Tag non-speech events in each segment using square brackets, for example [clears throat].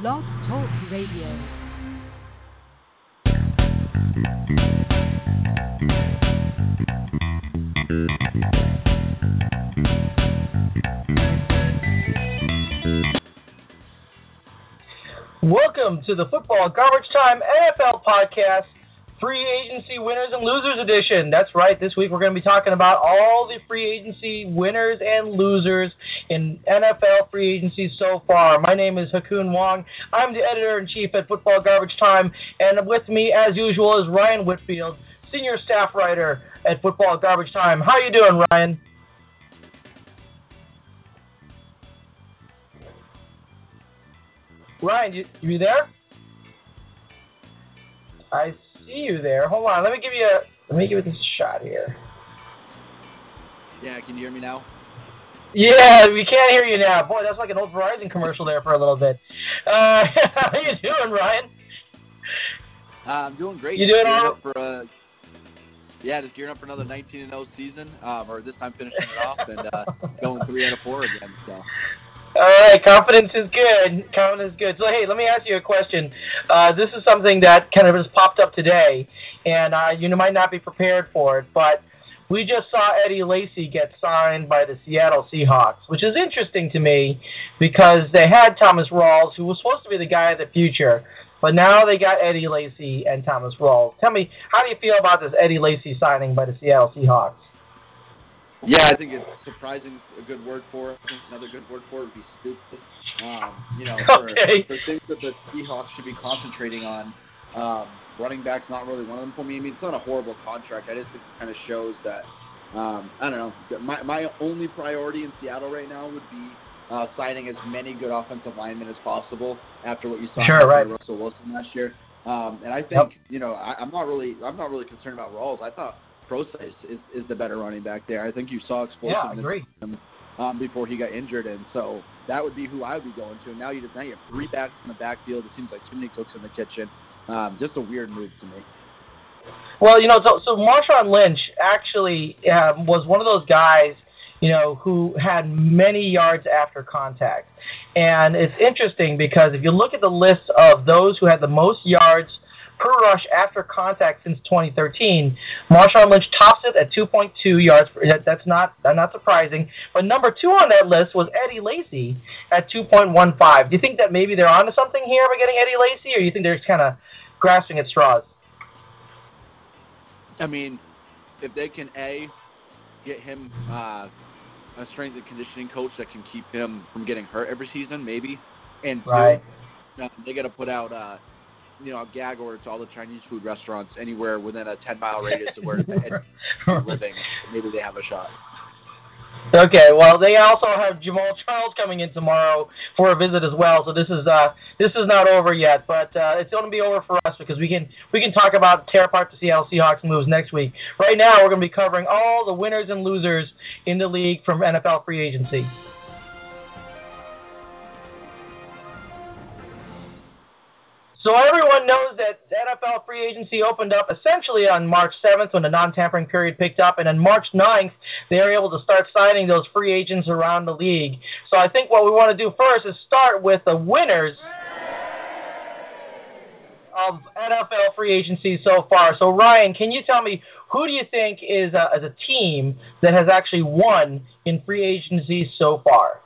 Blog Talk Radio. Welcome to the Football Garbage Time NFL Podcast, Free Agency Winners and Losers Edition. That's right, this week we're going to be talking about all the free agency winners and losers in NFL free agency so far. My name is Ha Kung Wong. I'm the editor in chief at Football Garbage Time, and with me, as usual, is Ryan Whitfield, senior staff writer at Football Garbage Time. How you doing, Ryan? Ryan, you, you there? I see you there. Hold on. Let me give you a. Let me give it this shot here. Yeah, can you hear me now? Yeah, we can't hear you now. Boy, that's like an old Verizon commercial there for a little bit. Uh, [laughs] how you doing, Ryan? Uh, I'm doing great. You doing all- up for a, Yeah, just gearing up for another 19 and 0 season, um, or this time finishing it off and uh, [laughs] going three out of four again. So. All right, confidence is good. Confidence is good. So, hey, let me ask you a question. Uh, this is something that kind of has popped up today, and uh, you might not be prepared for it, but we just saw Eddie Lacy get signed by the Seattle Seahawks, which is interesting to me because they had Thomas Rawls, who was supposed to be the guy of the future, but now they got Eddie Lacy and Thomas Rawls. Tell me, how do you feel about this Eddie Lacy signing by the Seattle Seahawks? Yeah, I think it's surprising. A good word for it. I think another good word for it would be stupid. Um, you know, for, Okay. for things that the Seahawks should be concentrating on. Um, running back's not really one of them for me. I mean, it's not a horrible contract. I just think it kind of shows that. Um, I don't know. My my only priority in Seattle right now would be uh, signing as many good offensive linemen as possible after what you saw Sure, right. Russell Wilson last year. Um, and I think Yep. you know I, I'm not really I'm not really concerned about Rawls. I thought Is, is the better running back there. I think you saw Yeah, explosiveness agree. um, before he got injured, and so that would be who I would be going to. Now you just now you have three backs in the backfield. It seems like too many cooks in the kitchen. Um, just a weird move to me. Well, you know, so, so Marshawn Lynch actually um, was one of those guys, you know, who had many yards after contact. And it's interesting because if you look at the list of those who had the most yards per rush after contact since 2013, Marshawn Lynch tops it at 2.2 yards. Per, that, that's not that's not surprising. But number two on that list was Eddie Lacy at 2.15. Do you think that maybe they're onto something here by getting Eddie Lacy, or you think they're just kind of grasping at straws? I mean, if they can a get him uh, a strength and conditioning coach that can keep him from getting hurt every season, maybe, and two, Right. uh, they got to put out uh, you know gag order to all the Chinese food restaurants anywhere within a 10 mile radius of where they're [laughs] living. Maybe they have a shot. Okay, well, they also have Jamaal Charles coming in tomorrow for a visit as well. So this is uh, this is not over yet, but uh, it's going to be over for us because we can we can talk about tear apart the Seattle Seahawks moves next week. Right now, we're going to be covering all the winners and losers in the league from NFL free agency. So everyone knows that NFL free agency opened up essentially on March 7th when the non-tampering period picked up, and on March 9th they were able to start signing those free agents around the league. So I think what we want to do first is start with the winners of NFL free agency so far. So Ryan, can you tell me who do you think is a, is a team that has actually won in free agency so far?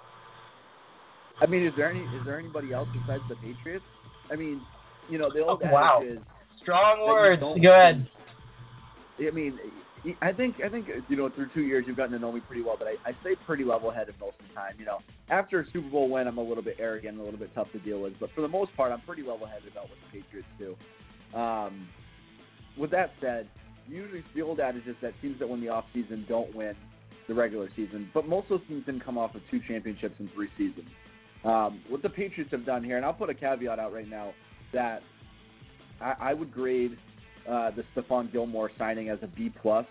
I mean, is there any is there anybody else besides the Patriots? I mean, you know, the old Oh, wow. adage is Strong words. Go ahead. I mean, I think I think you know through two years you've gotten to know me pretty well, but I, I stay pretty level-headed most of the time. You know, after a Super Bowl win, I'm a little bit arrogant, and a little bit tough to deal with, but for the most part, I'm pretty level-headed about what the Patriots do. Um, with that said, usually the old adage is that teams that win the off season don't win the regular season, but most of those teams didn't come off of two championships in three seasons. Um, what the Patriots have done here, and I'll put a caveat out right now that I, I would grade uh, the Stephon Gilmore signing as a B plus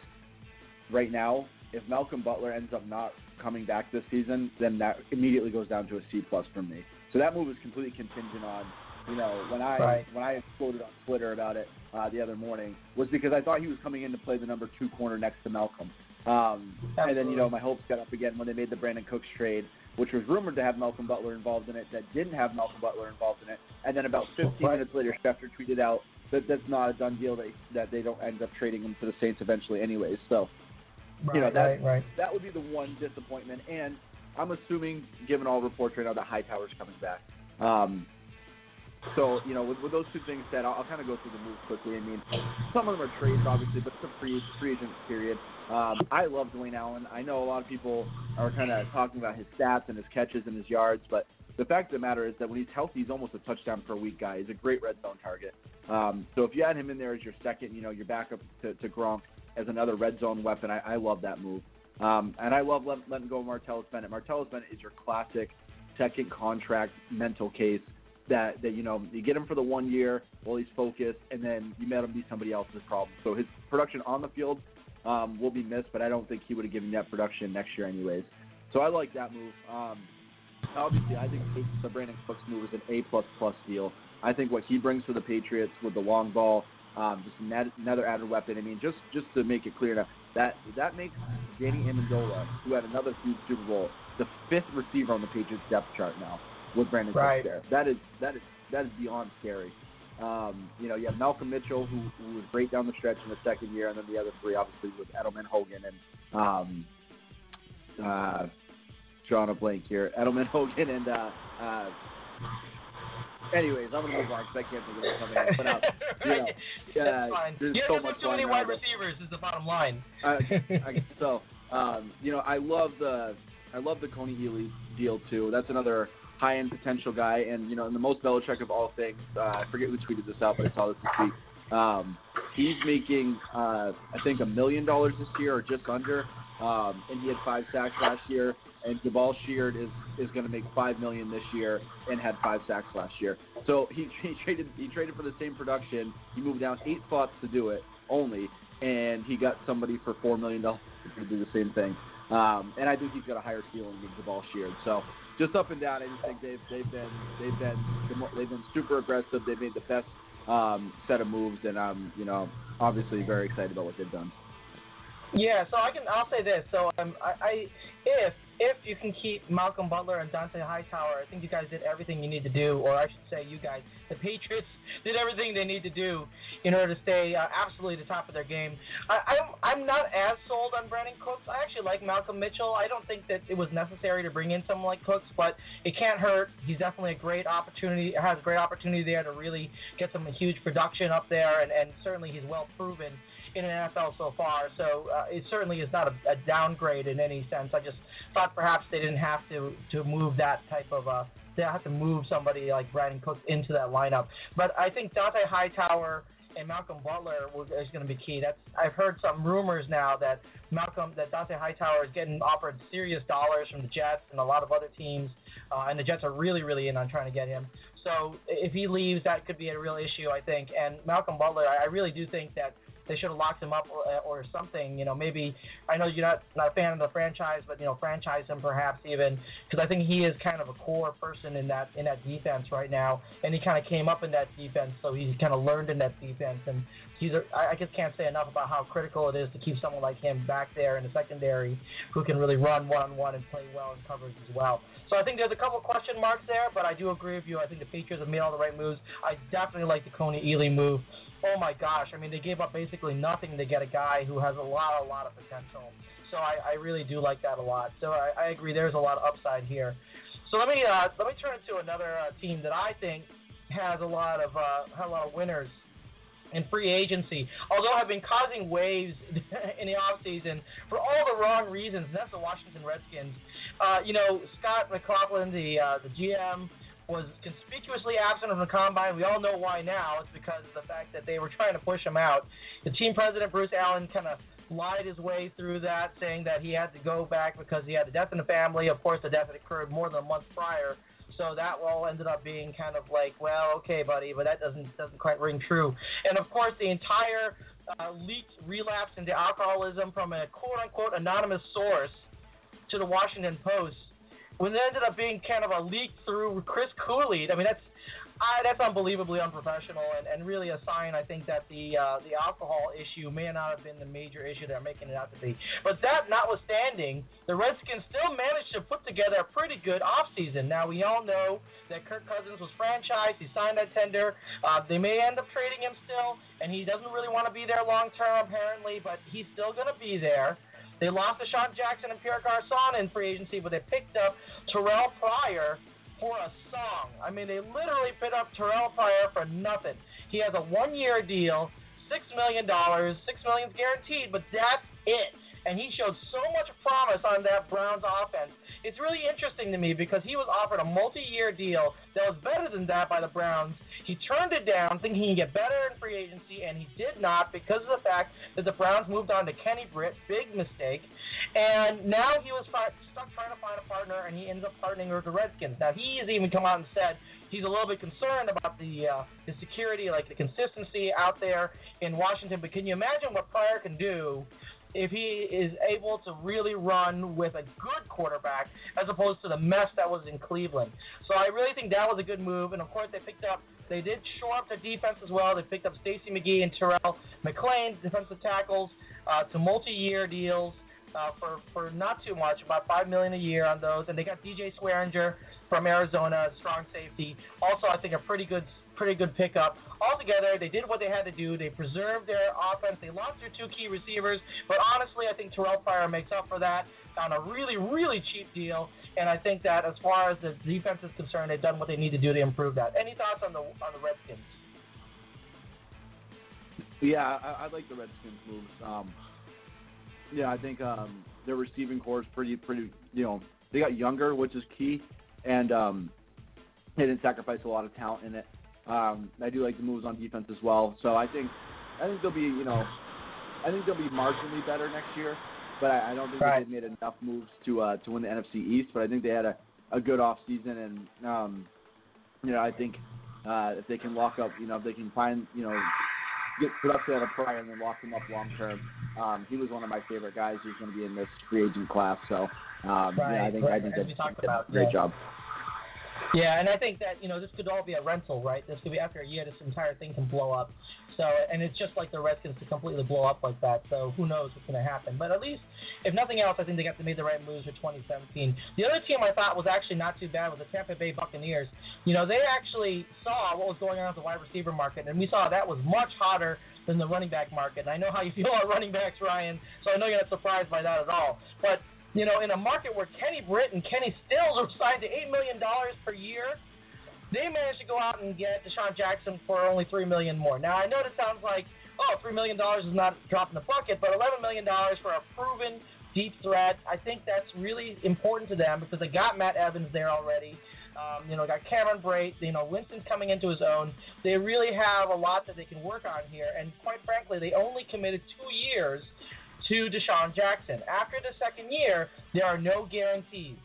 right now. If Malcolm Butler ends up not coming back this season, then that immediately goes down to a C plus for me. So that move is completely contingent on, you know, when I Right. when I exploded on Twitter about it uh, the other morning was because I thought he was coming in to play the number two corner next to Malcolm. Um, and then you know my hopes got up again when they made the Brandin Cooks trade which was rumored to have Malcolm Butler involved in it, that didn't have Malcolm Butler involved in it, and then about 15 minutes later, Schefter tweeted out that that's not a done deal. That that they don't end up trading him to the Saints eventually, anyways. So, right, you know that right, right. that would be the one disappointment. And I'm assuming, given all reports right now, that Hightower's coming back. Um, so, you know, with, with those two things said, I'll, I'll kind of go through the moves quickly. I mean, some of them are trades, obviously, but it's a free, free agent period. Um, I love Dwayne Allen. I know a lot of people are kind of talking about his stats and his catches and his yards, but the fact of the matter is that when he's healthy, he's almost a touchdown per week guy. He's a great red zone target. Um, so if you add him in there as your second, you know, your backup to, to Gronk as another red zone weapon, I, I love that move. Um, and I love let, letting go of Martellus Bennett. Martellus Bennett is your classic second contract mental case that, that you know you get him for the one year while he's focused, and then you let him be somebody else's problem. So his production on the field um, will be missed, but I don't think he would have given that production next year anyways. So I like that move. Um, obviously, I think the Brandin Cooks move is an A plus plus deal. I think what he brings to the Patriots with the long ball, um, just another added weapon. I mean, just just to make it clear now, that that makes Danny Amendola, who had another huge Super Bowl, the fifth receiver on the Patriots depth chart now with Brandin right. Cooks there. That is that is that is beyond scary. Um, you know, you have Malcolm Mitchell, who, who was great down the stretch in the second year, and then the other three, obviously, with Edelman, Hogan, and um, uh, drawing a blank here. Edelman, [laughs] Hogan, and uh, uh, anyways, I'm gonna move on because I can't think of something. But uh, [laughs] you know, [laughs] That's fine. there's you so don't much have too many wide receivers. Is the bottom line. uh, I, so, um, you know, I love the I love the Kony Ealy deal too. That's another high end potential guy, and you know, in the most Belichick of all things, uh, I forget who tweeted this out, but I saw this this week. Um, he's making, uh, I think, a million dollars this year or just under, um, and he had five sacks last year. And Jabaal Sheard is is going to make five million this year and had five sacks last year. So he, [laughs] he traded he traded for the same production. He moved down eight spots to do it only, and he got somebody for four million dollars to do the same thing. Um, and I think he's got a higher ceiling than Jabaal Sheard. So just up and down, I just think they've they've been they've been they've been super aggressive. They've made the best um, set of moves, and I'm you know obviously very excited about what they've done. Yeah, so I can I'll say this. So um, I, I if if you can keep Malcolm Butler and Dont'a Hightower, I think you guys did everything you need to do, or I should say, you guys, the Patriots [laughs] did everything they need to do in order to stay uh, absolutely the top of their game. I, I'm I'm not as sold on Brandin Cooks. I actually like Malcolm Mitchell. I don't think that it was necessary to bring in someone like Cooks, but it can't hurt. He's definitely a great opportunity. Has a great opportunity there to really get some huge production up there, and and certainly he's well proven in the NFL so far. So uh, it certainly is not a, a downgrade in any sense. I just thought perhaps they didn't have to to move that type of uh they have to move somebody like Brandin Cooks into that lineup. But I think Dont'a Hightower and Malcolm Butler is going to be key. That's I've heard some rumors now that Malcolm that Dont'a Hightower is getting offered serious dollars from the Jets and a lot of other teams, uh, and the Jets are really really in on trying to get him. So if he leaves, that could be a real issue, I think. And Malcolm Butler, I really do think that they should have locked him up or, uh, or something. You know, maybe I know you're not not a fan of the franchise, but you know, franchise him perhaps even because I think he is kind of a core person in that in that defense right now, and he kind of came up in that defense, so he kind of learned in that defense, and he's a, I I just can't say enough about how critical it is to keep someone like him back there in the secondary who can really run one on one and play well in coverage as well. So I think there's a couple question marks there, but I do agree with you. I think the Patriots have made all the right moves. I definitely like the Kony Ealy move. Oh my gosh! I mean, they gave up basically nothing to get a guy who has a lot, a lot of potential. So I, I really do like that a lot. So I, I agree. There's a lot of upside here. So let me uh, let me turn to another uh, team that I think has a lot of uh, a lot of winners in free agency, although have been causing waves [laughs] in the offseason for all the wrong reasons. And that's the Washington Redskins. Uh, you know, Scot McCloughan, the uh, the GM, was conspicuously absent from the combine. We all know why now. It's because of the fact that they were trying to push him out. The team president, Bruce Allen, kind of lied his way through that, saying that he had to go back because he had a death in the family. Of course, the death had occurred more than a month prior. So that all ended up being kind of like, well, okay, buddy, but that doesn't doesn't quite ring true. And of course, the entire uh, leaked relapse into alcoholism from a quote unquote anonymous source to the Washington Post when it ended up being kind of a leak through Chris Cooley. I mean, that's I, that's unbelievably unprofessional and, and really a sign, I think, that the uh, the alcohol issue may not have been the major issue they're making it out to be. But that notwithstanding, the Redskins still managed to put together a pretty good offseason. Now, we all know that Kirk Cousins was franchised. He signed that tender. Uh, they may end up trading him still, and he doesn't really want to be there long term, apparently, but he's still going to be there. They lost DeSean Jackson and Pierre Garcon in free agency, but they picked up Terrelle Pryor for a song. I mean, they literally put up Terrelle Pryor for nothing. He has a one-year deal, six million dollars, six million guaranteed, but that's it. And he showed so much promise on that Browns offense it's really interesting to me because he was offered a multi-year deal that was better than that by the Browns. He turned it down, thinking he could get better in free agency, and he did not because of the fact that the Browns moved on to Kenny Britt, big mistake. And now he was stuck trying to find a partner, and he ends up partnering with the Redskins. Now he has even come out and said he's a little bit concerned about the uh, the security, like the consistency out there in Washington. But can you imagine what Pryor can do if he is able to really run with a good quarterback as opposed to the mess that was in Cleveland. So I really think that was a good move. And of course, they picked up, they did shore up the defense as well. They picked up Stacy McGee and Terrell McClain, defensive tackles, uh, to multi-year deals. Uh, for for not too much, about five million a year on those, and they got DJ Swearinger from Arizona, strong safety. Also, I think a pretty good pretty good pickup. Altogether, they did what they had to do. They preserved their offense. They lost their two key receivers, but honestly, I think Terrelle Pryor makes up for that on a really, really cheap deal. And I think that as far as the defense is concerned, they've done what they need to do to improve that. Any thoughts on the on the Redskins? Yeah, I, I like the Redskins moves. Um, yeah, I think um, their receiving corps is pretty, pretty. You know, they got younger, which is key, and um, they didn't sacrifice a lot of talent in it. Um, I do like the moves on defense as well. So I think I think they'll be you know I think they'll be marginally better next year, but I, I don't think right. they've made enough moves to uh, to win the NFC East. But I think they had a, a good off season, and um, you know I think uh, if they can lock up, you know if they can find you know get production out of Pryor and then lock him up long term. Um, he was one of my favorite guys who's going to be in this free agent class. So um, right, yeah, I think right. I think they did a great yeah. job. Yeah, and I think that you know this could all be a rental, right? This could be after a year, this entire thing can blow up. So, and it's just like the Redskins to completely blow up like that. So who knows what's going to happen? But at least, if nothing else, I think they got to make the right moves for 2017. The other team I thought was actually not too bad was the Tampa Bay Buccaneers. You know, they actually saw what was going on with the wide receiver market, and we saw that was much hotter than the running back market. And I know how you feel about [laughs] running backs, Ryan. So I know you're not surprised by that at all. But you know, in a market where Kenny Britt and Kenny Stills are signed to $8 million per year, they managed to go out and get DeSean Jackson for only 3 million more. Now, I know it sounds like, oh, $3 million is not dropping the bucket, but $11 million for a proven deep threat, I think that's really important to them because they got Matt Evans there already. Um, you know, got Cameron Brate. You know, Winston's coming into his own. They really have a lot that they can work on here. And quite frankly, they only committed two years – to DeSean Jackson. After the second year, there are no guarantees.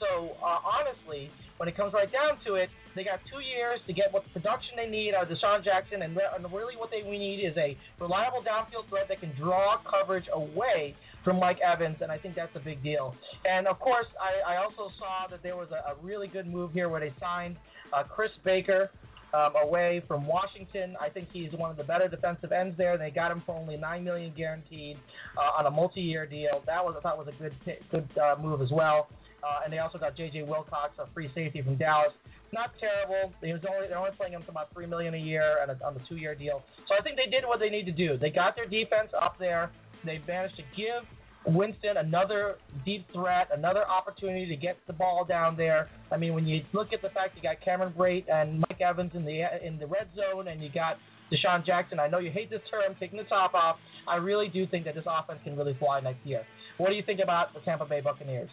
So uh, honestly, when it comes right down to it, they got two years to get what production they need out of DeSean Jackson, and, and really what they we need is a reliable downfield threat that can draw coverage away from Mike Evans, and I think that's a big deal. And of course, I, I also saw that there was a, a really good move here where they signed uh, Chris Baker um, away from Washington. I think he's one of the better defensive ends there. They got him for only nine million guaranteed uh, on a multi-year deal. That was I thought was a good good uh, move as well. Uh, and they also got J.J. Wilcox, a free safety from Dallas. Not terrible. He was only they're only playing him for about three million a year and on the two-year deal. So I think they did what they need to do. They got their defense up there. They managed to give Winston, another deep threat, another opportunity to get the ball down there. I mean, when you look at the fact you got Cameron Brate and Mike Evans in the in the red zone, and you got DeSean Jackson. I know you hate this term, taking the top off. I really do think that this offense can really fly next year. What do you think about the Tampa Bay Buccaneers?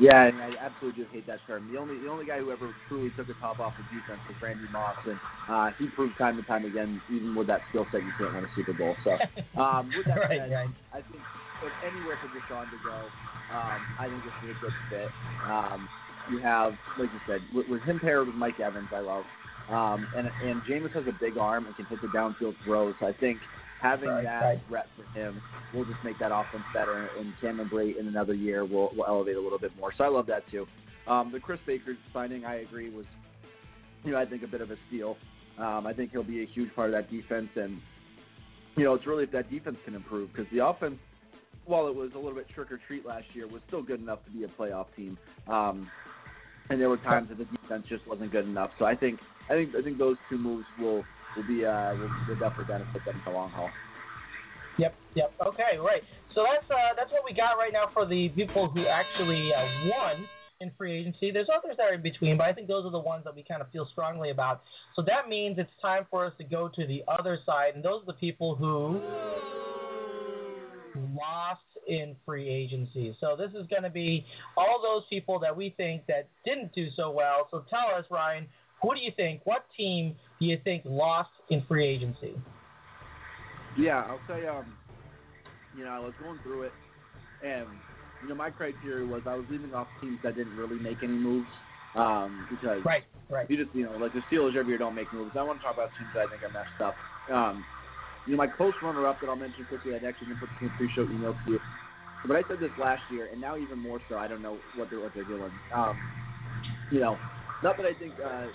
Yeah, and I absolutely do hate that term. The only the only guy who ever truly took the top off the defense was Randy Moss, and uh, he proved time and time again, even with that skill set, you can't win a Super Bowl. So, [laughs] um, with that right, said, right. I think if anywhere for DeSean to go, um, I think this is a good fit. Um, you have, like you said, with, with him paired with Mike Evans, I love, um, and and Jameis has a big arm and can hit the downfield throws. So I think having right, that right. threat for him will just make that offense better. And Cameron Brate in another year will will elevate a little bit more. So I love that too. Um, the Chris Baker signing, I agree, was you know, I think a bit of a steal. Um, I think he'll be a huge part of that defense, and you know, it's really if that defense can improve because the offense, while it was a little bit trick or treat last year, was still good enough to be a playoff team. Um, and there were times that the defense just wasn't good enough. So I think I think I think those two moves will will be uh, will, will definitely benefit them in the long haul. Yep, yep. Okay, right. So that's uh, that's what we got right now for the people who actually uh, won in free agency. There's others that are in between, but I think those are the ones that we kind of feel strongly about. So that means it's time for us to go to the other side, and those are the people who lost in free agency. So this is going to be all those people that we think that didn't do so well. So tell us, Ryan, who do you think? What team you think lost in free agency? Yeah, I'll say, um, you know, I was going through it, and you know, my criteria was I was leaving off teams that didn't really make any moves. Um, because right, right. you just you know, like the Steelers every year don't make moves. I want to talk about teams that I think are messed up. Um, you know, my close runner up that I'll mention quickly, I'd actually put the pre-show email to you. But I said this last year, and now even more so. I don't know what they're what they're doing. Um, you know, not that I think uh,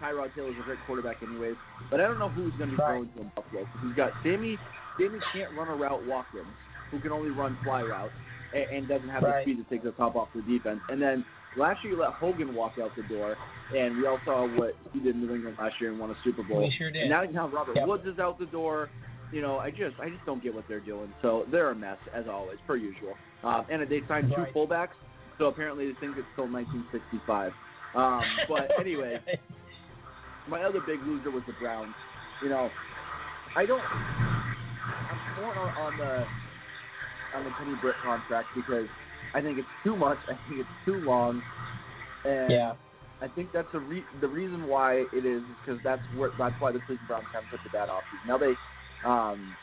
Tyrod Taylor's a great quarterback, anyways, but I don't know who's going to be throwing to him Buffalo. He's got Sammy. Sammy can't run a route Watkins, who can only run fly routes and, and doesn't have right. the speed to take the top off the defense. And then last year you let Hogan walk out the door, and we all saw what he did in New England last year and won a Super Bowl. We sure did. And now, now Robert yep. Woods is out the door. You know, I just I just don't get what they're doing. So they're a mess as always, per usual. Um, and they signed two right. fullbacks, so apparently they think it's still 1965. Um, but [laughs] anyway, my other big loser was the Browns. You know, I don't. I'm torn on, on the on the Kenny Britt contract because I think it's too much. I think it's too long, and yeah. I think that's a re- the reason why it is because that's where that's why the Cleveland Browns have such a bad offseason. Now they, um,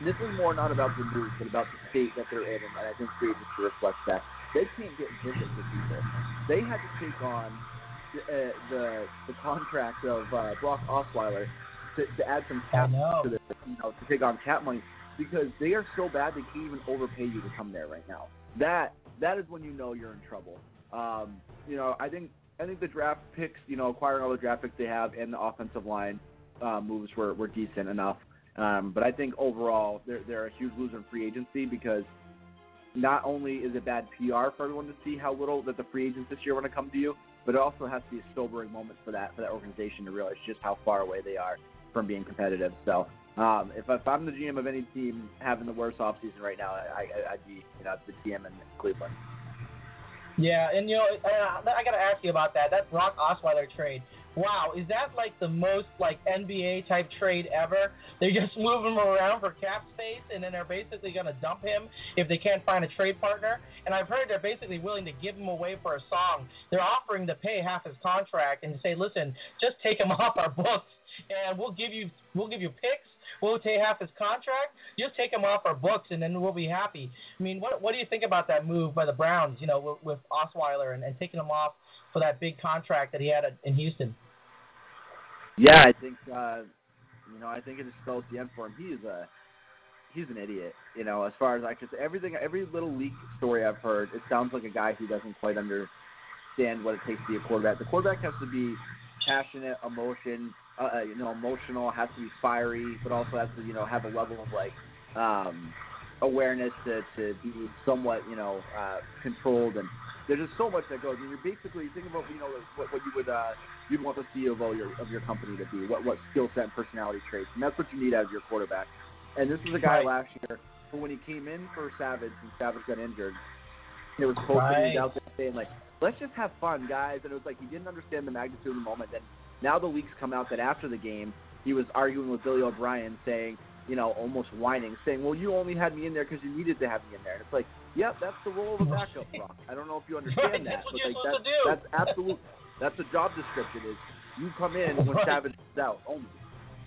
this is more not about the move, but about the state that they're in, and I think free agency reflects that. They can't get visits with people. They had to take on the uh, the, the contract of uh, Brock Osweiler to, to add some cap to the, you know, to take on cap money because they are so bad they can't even overpay you to come there right now. That that is when you know you're in trouble. Um, you know, I think I think the draft picks, you know, acquiring all the draft picks they have and the offensive line uh, moves were, were decent enough. Um, but I think overall they're they're a huge loser in free agency because not only is it bad PR for everyone to see how little that the free agents this year want to come to you, but it also has to be a sobering moment for that for that organization to realize just how far away they are from being competitive. So um, if, if I'm the GM of any team having the worst offseason right now, I, I'd be you know the GM in Cleveland. Yeah, and you know I got to ask you about that. That Brock Osweiler trade. Wow, is that like the most like NBA type trade ever? They just [laughs] move him around for cap space, and then they're basically going to dump him if they can't find a trade partner. And I've heard they're basically willing to give him away for a song. They're offering to pay half his contract and say, listen, just take him [laughs] off our books, and we'll give you we'll give you picks. We'll take half his contract. Just take him off our books, and then we'll be happy. I mean, what what do you think about that move by the Browns? You know, with, with Osweiler and, and taking him off for that big contract that he had in Houston. Yeah, I think uh, you know, I think it just the end for him. He is a he's an idiot. You know, as far as I just everything, every little leak story I've heard, it sounds like a guy who doesn't quite understand what it takes to be a quarterback. The quarterback has to be passionate, emotion, uh, you know, emotional, has to be fiery, but also has to you know have a level of like um, awareness to to be somewhat you know uh, controlled and there's just so much that goes. I mean, you're basically think about you know what, what you would uh, you'd want the CEO of your of your company to be, what what skill set and personality traits, and that's what you need of your quarterback. And this was a guy right. last year who, when he came in for Savage and Savage got injured, there was posting right. out there saying like, "Let's just have fun, guys," and it was like he didn't understand the magnitude of the moment. And now the leaks come out that after the game, he was arguing with Billy O'Brien, saying, you know, almost whining, saying, "Well, you only had me in there because you needed to have me in there." And it's like, yep, that's the role of a backup, Brock. I don't know if you understand that, but like that's supposed that's absolute. That's the job description is you come in when Right. Savage is out only.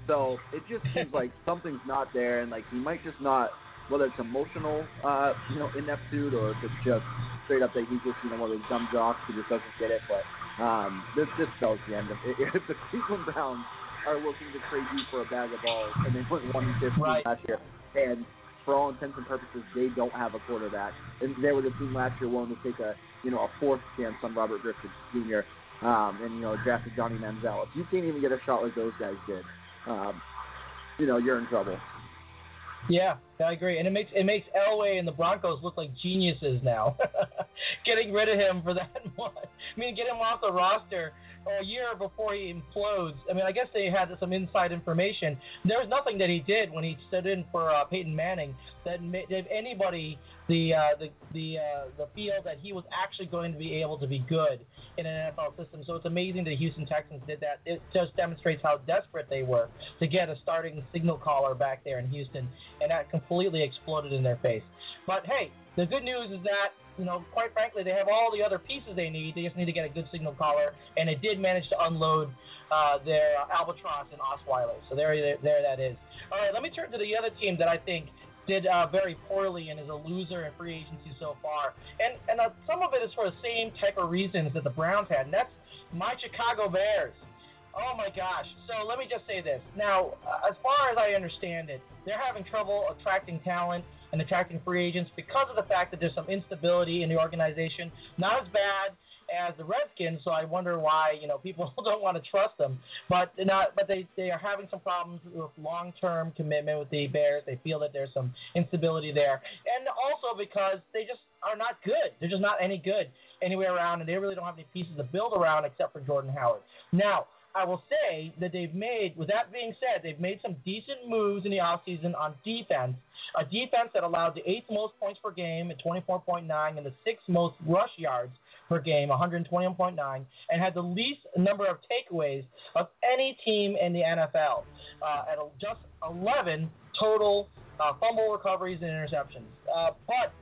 So it just seems like something's not there, and like he might just not, whether it's emotional, uh, you know, ineptitude, or if it's just straight up that he's just you know one of those dumb jocks who just doesn't get it. But um, this this spells the end of it. [laughs] If the Cleveland Browns are looking to trade you for a bag of balls, and they went one and fifteen Right. last year, and for all intents and purposes, they don't have a quarterback, and they were the team last year willing to take a you know a fourth chance on Robert Griffin Jr. um, and you know drafted Johnny Manziel. If you can't even get a shot like those guys did, um, you know you're in trouble. Yeah, I agree, and it makes it makes Elway and the Broncos look like geniuses now. [laughs] Getting rid of him for that [laughs] I mean, get him off the roster a year before he implodes. I mean, I guess they had some inside information. There was nothing that he did when he stood in for uh, Peyton Manning that gave anybody the uh, the the uh, the feel that he was actually going to be able to be good in an NFL system. So it's amazing that the Houston Texans did that. It just demonstrates how desperate they were to get a starting signal caller back there in Houston, and that completely exploded in their face. But hey, the good news is that you know, quite frankly, they have all the other pieces they need. They just need to get a good signal caller, and it did manage to unload uh, their albatross in Osweiler. So there, there that is. All right, let me turn to the other team that I think did uh, very poorly and is a loser in free agency so far. And and uh, some of it is for the same type of reasons that the Browns had, and that's my Chicago Bears. Oh my gosh. So let me just say this. Now, uh, as far as I understand it, they're having trouble attracting talent and attracting free agents because of the fact that there's some instability in the organization. Not as bad as the Redskins, so I wonder why you know people [laughs] don't want to trust them. But not, but they they are having some problems with long-term commitment with the Bears. They feel that there's some instability there, and also because they just are not good. They're just not any good anywhere around, and they really don't have any pieces to build around except for Jordan Howard. Now. I will say that they've made, with that being said, they've made some decent moves in the offseason on defense. A defense that allowed the eighth most points per game at 24.9 and the sixth most rush yards per game, 121.9, and had the least number of takeaways of any team in the NFL uh, at just 11 total uh, fumble recoveries and interceptions. Uh, but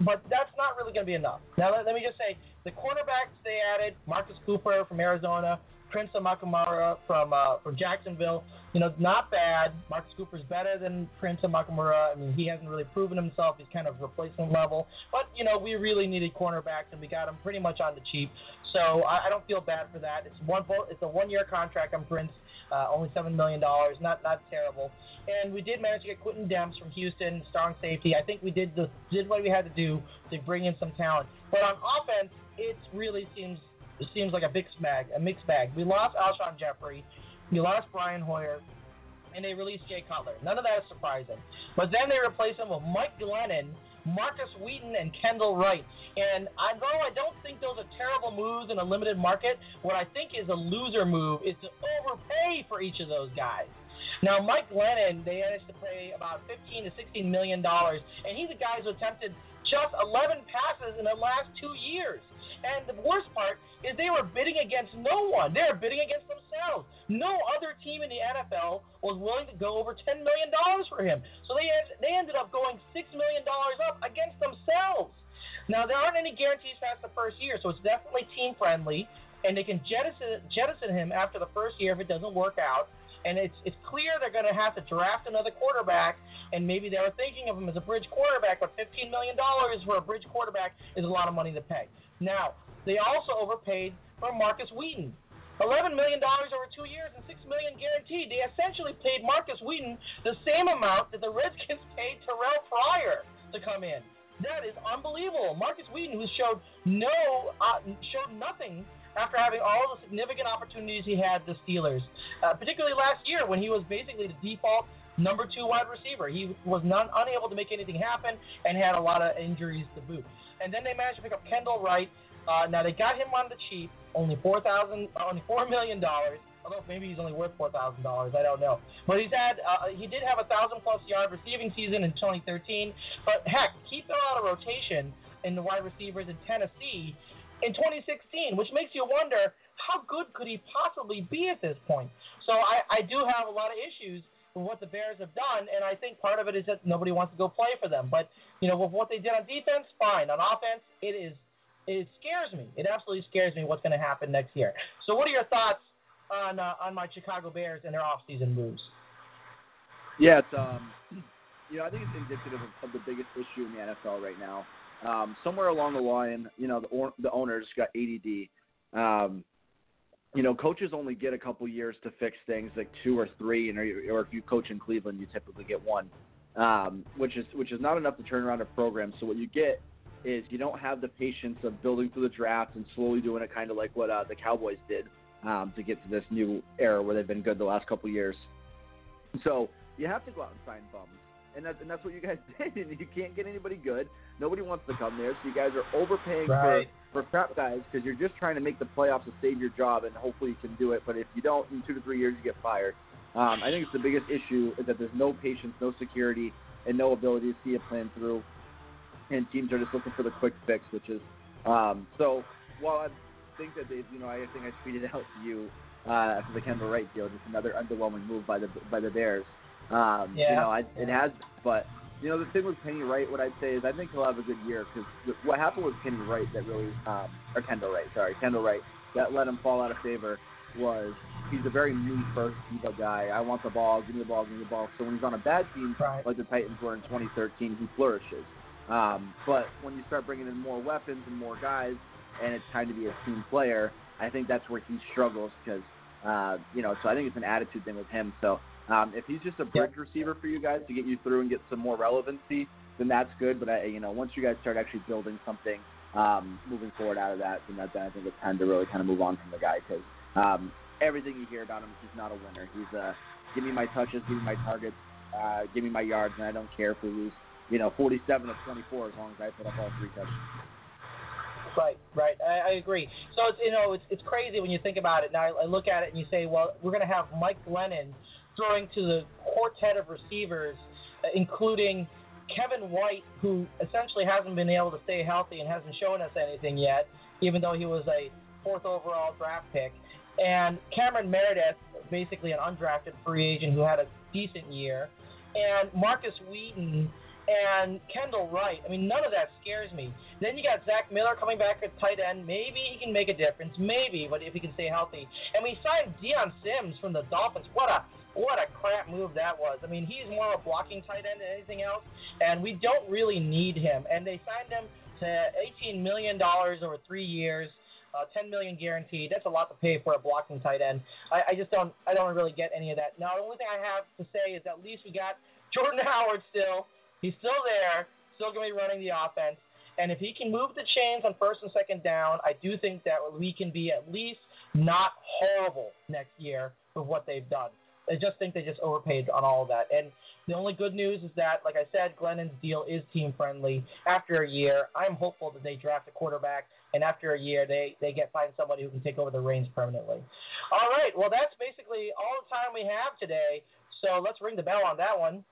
but that's not really going to be enough. Now let, let me just say the quarterbacks they added, Marcus Cooper from Arizona, Prince Amukamara from uh, from Jacksonville. You know, not bad. Marcus Cooper's better than Prince Amukamara. I mean, he hasn't really proven himself. He's kind of replacement level. But you know, we really needed cornerbacks, and we got him pretty much on the cheap. So I, I don't feel bad for that. It's one it's a one year contract on Prince. Uh, only seven million dollars, not not terrible. And we did manage to get Quintin Demps from Houston, strong safety. I think we did the did what we had to do to bring in some talent. But on offense, it really seems it seems like a mixed bag. A mixed bag. We lost Alshon Jeffery, we lost Brian Hoyer, and they released Jay Cutler. None of that is surprising. But then they replaced him with Mike Glennon, Markus Wheaton, and Kendall Wright. And although I don't think those are terrible moves in a limited market, what I think is a loser move is to overpay for each of those guys. Now, Mike Glennon, they managed to pay about 15 to 16 million dollars, and he's a guy who attempted just 11 passes in the last two years. And the worst part is they were bidding against no one. They were bidding against themselves. No other team in the NFL was willing to go over $10 million for him. So they, they ended up going $6 million up against themselves. Now, there aren't any guarantees past the first year, so it's definitely team friendly. And they can jettison, jettison him after the first year if it doesn't work out. And it's, it's clear they're going to have to draft another quarterback, and maybe they were thinking of him as a bridge quarterback, but $15 million for a bridge quarterback is a lot of money to pay. Now, they also overpaid for Markus Wheaton. $11 million over two years and 6 million guaranteed. They essentially paid Markus Wheaton the same amount that the Redskins paid Terrelle Pryor to come in. That is unbelievable. Markus Wheaton, who showed no, uh, showed nothing after having all the significant opportunities he had the Steelers, uh, particularly last year when he was basically the default number two wide receiver. He was not unable to make anything happen and had a lot of injuries to boot and then they managed to pick up Kendall Wright. Uh, now they got him on the cheap, only four thousand, only four million dollars. Although maybe he's only worth four thousand dollars, I don't know. But he's had, uh, he did have a thousand plus yard receiving season in 2013. But heck, keep him out of rotation in the wide receivers in Tennessee in 2016, which makes you wonder how good could he possibly be at this point. So I, I do have a lot of issues with what the Bears have done, and I think part of it is that nobody wants to go play for them. But you know, with what they did on defense, fine. On offense, it is it scares me. It absolutely scares me what's going to happen next year. So, what are your thoughts on uh, on my Chicago Bears and their offseason moves? Yeah, it's um, [clears throat] you know, I think it's indicative of, of the biggest issue in the NFL right now. Um, somewhere along the line, you know, the or, the owners got ADD. Um, you know, coaches only get a couple years to fix things, like two or three, and or, or if you coach in Cleveland, you typically get one, um, which is which is not enough to turn around a program. So what you get is you don't have the patience of building through the draft and slowly doing it kind of like what uh, the Cowboys did um, to get to this new era where they've been good the last couple years. So you have to go out and sign bums. And, that, and that's what you guys [laughs] did. And you can't get anybody good. Nobody wants to come there. So you guys are overpaying right. for, for crap guys because you're just trying to make the playoffs to save your job, and hopefully you can do it. But if you don't, in two to three years, you get fired. Um, I think it's the biggest issue is that there's no patience, no security, and no ability to see a plan through. And teams are just looking for the quick fix, which is um, so. While I think that they, you know, I think I tweeted [laughs] out to you uh, after the Kendall Wright deal, just another underwhelming move by the by the Bears. Um, yeah. You know, I, it has, but you know, the thing with Kenny Wright, what I'd say is I think he'll have a good year because what happened with Kenny Wright that really, um, or Kendall Wright, sorry, Kendall Wright, that let him fall out of favor was he's a very me first diva guy. I want the ball, give me the ball, give me the ball. So when he's on a bad team right. like the Titans were in 2013, he flourishes. Um, but when you start bringing in more weapons and more guys, and it's time to be a team player, I think that's where he struggles because, uh, you know, so I think it's an attitude thing with him. So um, if he's just a bridge receiver for you guys to get you through and get some more relevancy, then that's good. But I, you know, once you guys start actually building something um, moving forward out of that, then, that, then I think it's time to really kind of move on from the guy because um, everything you hear about him, he's not a winner. He's a uh, give me my touches, give me my targets, uh, give me my yards, and I don't care if we lose, you know, 47 to 24 as long as I put up all three touches. Right, right. I, I agree. So it's you know it's it's crazy when you think about it. Now I, I look at it and you say, well, we're going to have Mike Glennon throwing to the quartet of receivers, uh, including Kevin White, who essentially hasn't been able to stay healthy and hasn't shown us anything yet, even though he was a fourth overall draft pick, and Cameron Meredith, basically an undrafted free agent who had a decent year, and Markus Wheaton and Kendall Wright. I mean, none of that scares me. Then you got Zach Miller coming back at tight end. Maybe he can make a difference. Maybe, but if he can stay healthy. And we signed Dion Sims from the Dolphins. What a what a crap move that was. I mean, he's more of a blocking tight end than anything else, and we don't really need him. And they signed him to $18 million over three years. Uh, 10 million guaranteed. That's a lot to pay for a blocking tight end. I, I just don't. I don't really get any of that. Now, the only thing I have to say is at least we got [laughs] Jordan Howard still. He's still there, still going to be running the offense. And if he can move the chains on first and second down, I do think that we can be at least not horrible next year with what they've done. I just think they just overpaid on all of that. And the only good news is that, like I said, Glennon's deal is team friendly. After a year, I'm hopeful that they draft a quarterback, and after a year, they they get find somebody who can take over the reins permanently. All right, well that's basically all the time we have today. So let's ring the bell on that one.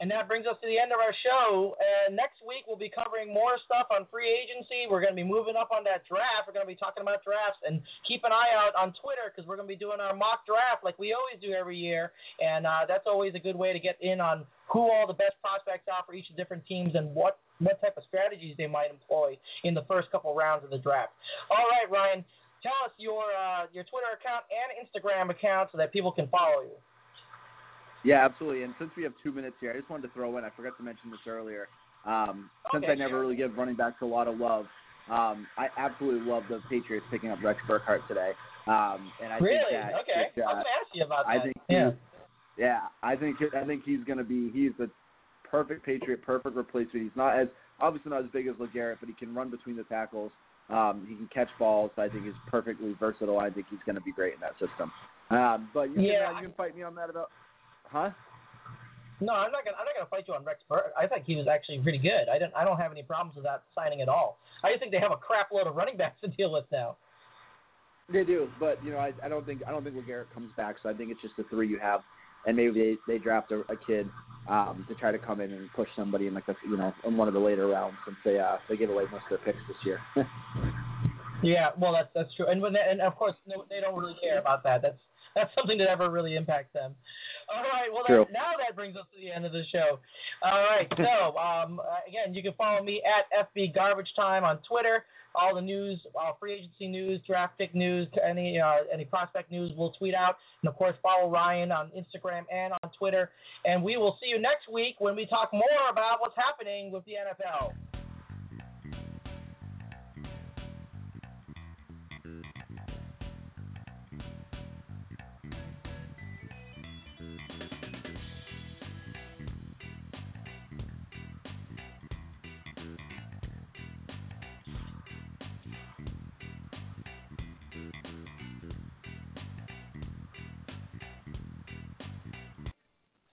And that brings us to the end of our show. And next week we'll be covering more stuff on free agency. We're going to be moving up on that draft. We're going to be talking about drafts and keep an eye out on Twitter because we're going to be doing our mock draft like we always do every year. And uh, that's always a good way to get in on who all the best prospects are for each of the different teams and what what type of strategies they might employ in the first couple rounds of the draft. All right, Ryan, tell us your uh, your Twitter account and Instagram account so that people can follow you. Yeah, absolutely. And since we have two minutes here, I just wanted to throw in. I forgot to mention this earlier. Um, since I never sure. really give running backs a lot of love, um, I absolutely love the Patriots picking up Rex Burkhead today. Um, and I really? think that okay. It, uh, I was going to ask you about that. I think yeah. Yeah, I think I think he's going to be he's the perfect Patriot, perfect replacement. He's not as obviously not as big as LeGarrette, but he can run between the tackles. Um, he can catch balls. I think he's perfectly versatile. I think he's going to be great in that system. Um, but you yeah, can uh, you can fight me on that about, huh? No, I'm not gonna. I'm not gonna fight you on Rex Burke. I think he was actually pretty good. I don't. I don't have any problems with that signing at all. I just think they have a crap load of running backs to deal with now. They do, but you know, I, I don't think I don't think LeGarrette comes back. So I think it's just the three you have, and maybe they they draft a, a kid um, to try to come in and push somebody in like a you know in one of the later rounds since they uh they give away most of their picks this year. [laughs] yeah, well that's that's true, and when they, and of course they don't really care about that. That's that's something that ever really impacts them. All right. Well, that, now that brings us to the end of the show. All right. So, [laughs] um, again, you can follow me at FB Garbage Time on Twitter. All the news, uh, free agency news, draft pick news, any uh, any prospect news, we'll tweet out. And of course, follow Ryan on Instagram and on Twitter. And we will see you next week when we talk more about what's happening with the NFL.